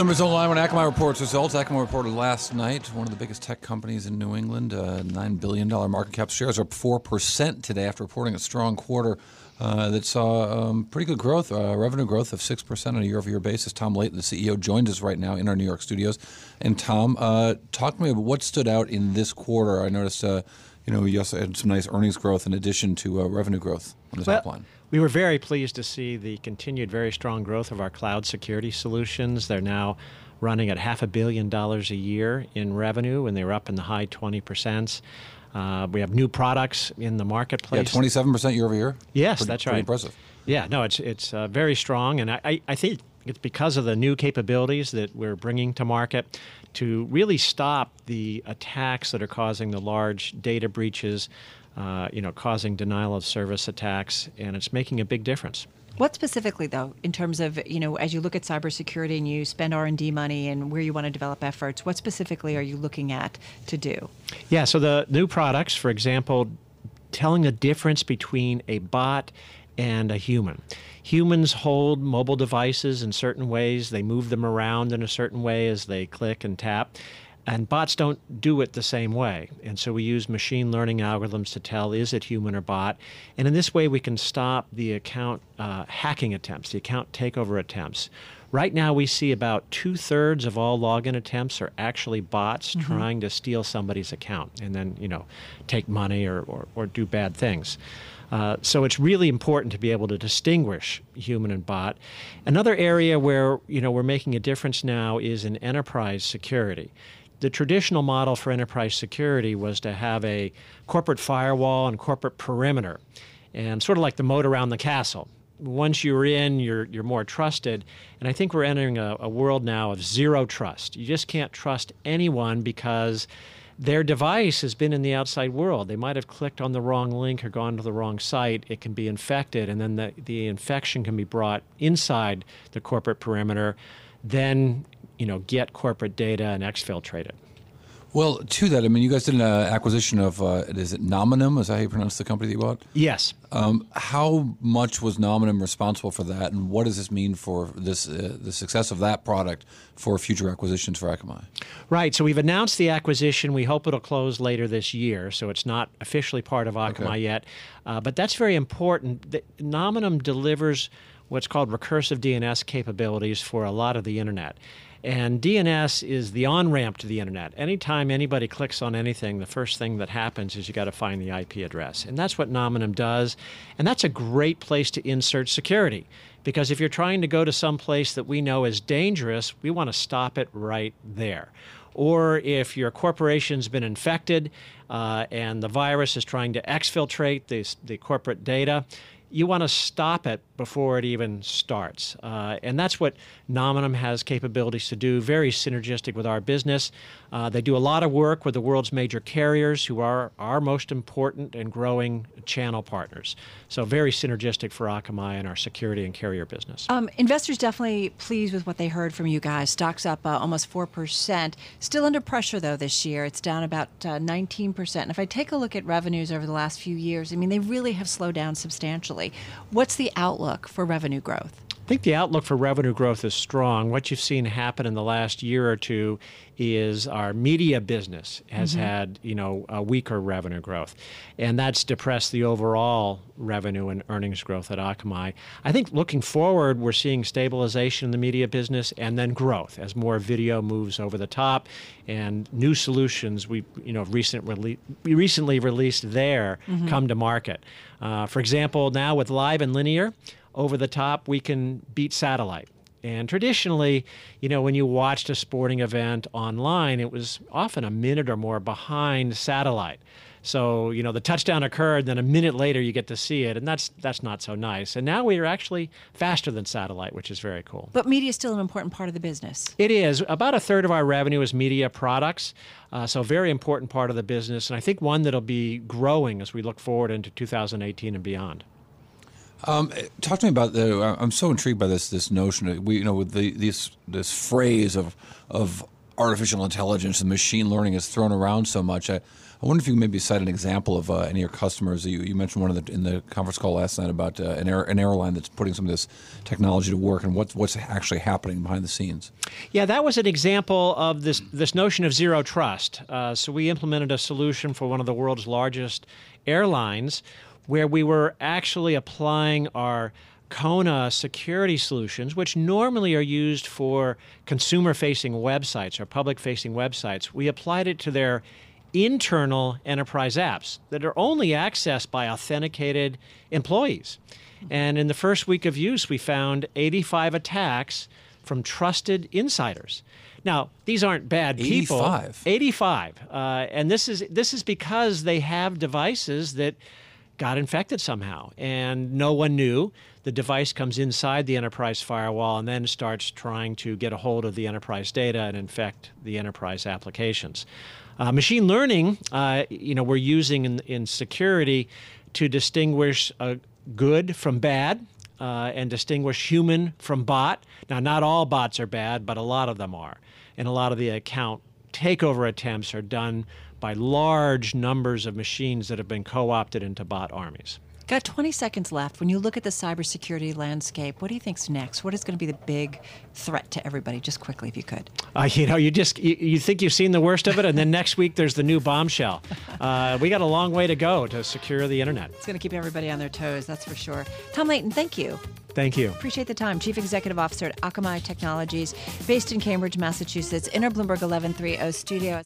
Numbers online when Akamai reports results. Akamai reported last night, one of the biggest tech companies in New England, uh, $9 billion market cap shares are up 4% today after reporting a strong quarter uh, that saw um, pretty good growth, uh, revenue growth of 6% on a year over year basis. Tom Leighton, the CEO, joined us right now in our New York studios. And Tom, uh, talk to me about what stood out in this quarter. I noticed, uh, you know, you also had some nice earnings growth in addition to uh, revenue growth on the well, top line. We were very pleased to see the continued very strong growth of our cloud security solutions. They're now running at half a billion dollars a year in revenue, and they were up in the high 20%. Uh, we have new products in the marketplace. Yeah, 27% year over year? Yes, pretty, that's pretty right. impressive. Yeah, no, it's, it's uh, very strong, and I, I think it's because of the new capabilities that we're bringing to market to really stop the attacks that are causing the large data breaches uh, you know, causing denial of service attacks, and it's making a big difference. What specifically, though, in terms of you know, as you look at cybersecurity and you spend R and D money and where you want to develop efforts, what specifically are you looking at to do? Yeah, so the new products, for example, telling the difference between a bot and a human. Humans hold mobile devices in certain ways; they move them around in a certain way as they click and tap. And bots don't do it the same way. And so we use machine learning algorithms to tell is it human or bot. And in this way, we can stop the account uh, hacking attempts, the account takeover attempts. Right now, we see about two thirds of all login attempts are actually bots mm-hmm. trying to steal somebody's account and then, you know, take money or, or, or do bad things. Uh, so it's really important to be able to distinguish human and bot. Another area where you know we're making a difference now is in enterprise security the traditional model for enterprise security was to have a corporate firewall and corporate perimeter, and sort of like the moat around the castle. Once you're in, you're, you're more trusted. And I think we're entering a, a world now of zero trust. You just can't trust anyone because their device has been in the outside world. They might have clicked on the wrong link or gone to the wrong site. It can be infected, and then the, the infection can be brought inside the corporate perimeter. Then you know, get corporate data and exfiltrate it. Well, to that, I mean, you guys did an uh, acquisition of, uh, is it Nominum? Is that how you pronounce the company that you bought? Yes. Um, how much was Nominum responsible for that, and what does this mean for this uh, the success of that product for future acquisitions for Akamai? Right. So we've announced the acquisition. We hope it'll close later this year. So it's not officially part of Akamai okay. yet, uh, but that's very important. The, Nominum delivers what's called recursive DNS capabilities for a lot of the internet. And DNS is the on ramp to the internet. Anytime anybody clicks on anything, the first thing that happens is you got to find the IP address. And that's what Nominum does. And that's a great place to insert security. Because if you're trying to go to some place that we know is dangerous, we want to stop it right there. Or if your corporation's been infected uh, and the virus is trying to exfiltrate the, the corporate data, you want to stop it before it even starts. Uh, and that's what Nominum has capabilities to do, very synergistic with our business. Uh, they do a lot of work with the world's major carriers, who are our most important and growing channel partners. So, very synergistic for Akamai and our security and carrier business. Um, investors definitely pleased with what they heard from you guys. Stocks up uh, almost 4%. Still under pressure, though, this year. It's down about 19%. Uh, and if I take a look at revenues over the last few years, I mean, they really have slowed down substantially. What's the outlook for revenue growth? I think the outlook for revenue growth is strong. What you've seen happen in the last year or two is our media business has mm-hmm. had, you know, a weaker revenue growth. And that's depressed the overall revenue and earnings growth at Akamai. I think looking forward, we're seeing stabilization in the media business and then growth as more video moves over the top and new solutions we, you know, recent rele- we recently released there mm-hmm. come to market. Uh, for example, now with live and linear, over the top, we can beat satellite. And traditionally, you know, when you watched a sporting event online, it was often a minute or more behind satellite. So, you know, the touchdown occurred, then a minute later you get to see it, and that's that's not so nice. And now we are actually faster than satellite, which is very cool. But media is still an important part of the business. It is. About a third of our revenue is media products, uh, so a very important part of the business, and I think one that'll be growing as we look forward into 2018 and beyond. Um, talk to me about the. I'm so intrigued by this this notion. Of, we you know with the this this phrase of of artificial intelligence and machine learning is thrown around so much. I, I wonder if you maybe cite an example of uh, any of your customers. You, you mentioned one of the in the conference call last night about uh, an, air, an airline that's putting some of this technology to work and what's what's actually happening behind the scenes. Yeah, that was an example of this this notion of zero trust. Uh, so we implemented a solution for one of the world's largest airlines, where we were actually applying our Kona security solutions, which normally are used for consumer facing websites or public facing websites, we applied it to their internal enterprise apps that are only accessed by authenticated employees. And in the first week of use, we found 85 attacks from trusted insiders. Now, these aren't bad people. 85. 85. Uh, and this is this is because they have devices that got infected somehow, and no one knew. The device comes inside the enterprise firewall and then starts trying to get a hold of the enterprise data and infect the enterprise applications. Uh, machine learning, uh, you know, we're using in, in security to distinguish uh, good from bad. Uh, and distinguish human from bot. Now, not all bots are bad, but a lot of them are. And a lot of the account takeover attempts are done by large numbers of machines that have been co opted into bot armies. Got 20 seconds left. When you look at the cybersecurity landscape, what do you think's next? What is going to be the big threat to everybody? Just quickly, if you could. Uh, you know, you just you, you, think you've seen the worst of it, and then next week there's the new bombshell. Uh, we got a long way to go to secure the internet. It's going to keep everybody on their toes, that's for sure. Tom Leighton, thank you. Thank you. Appreciate the time. Chief Executive Officer at Akamai Technologies, based in Cambridge, Massachusetts, in our Bloomberg 1130 studio.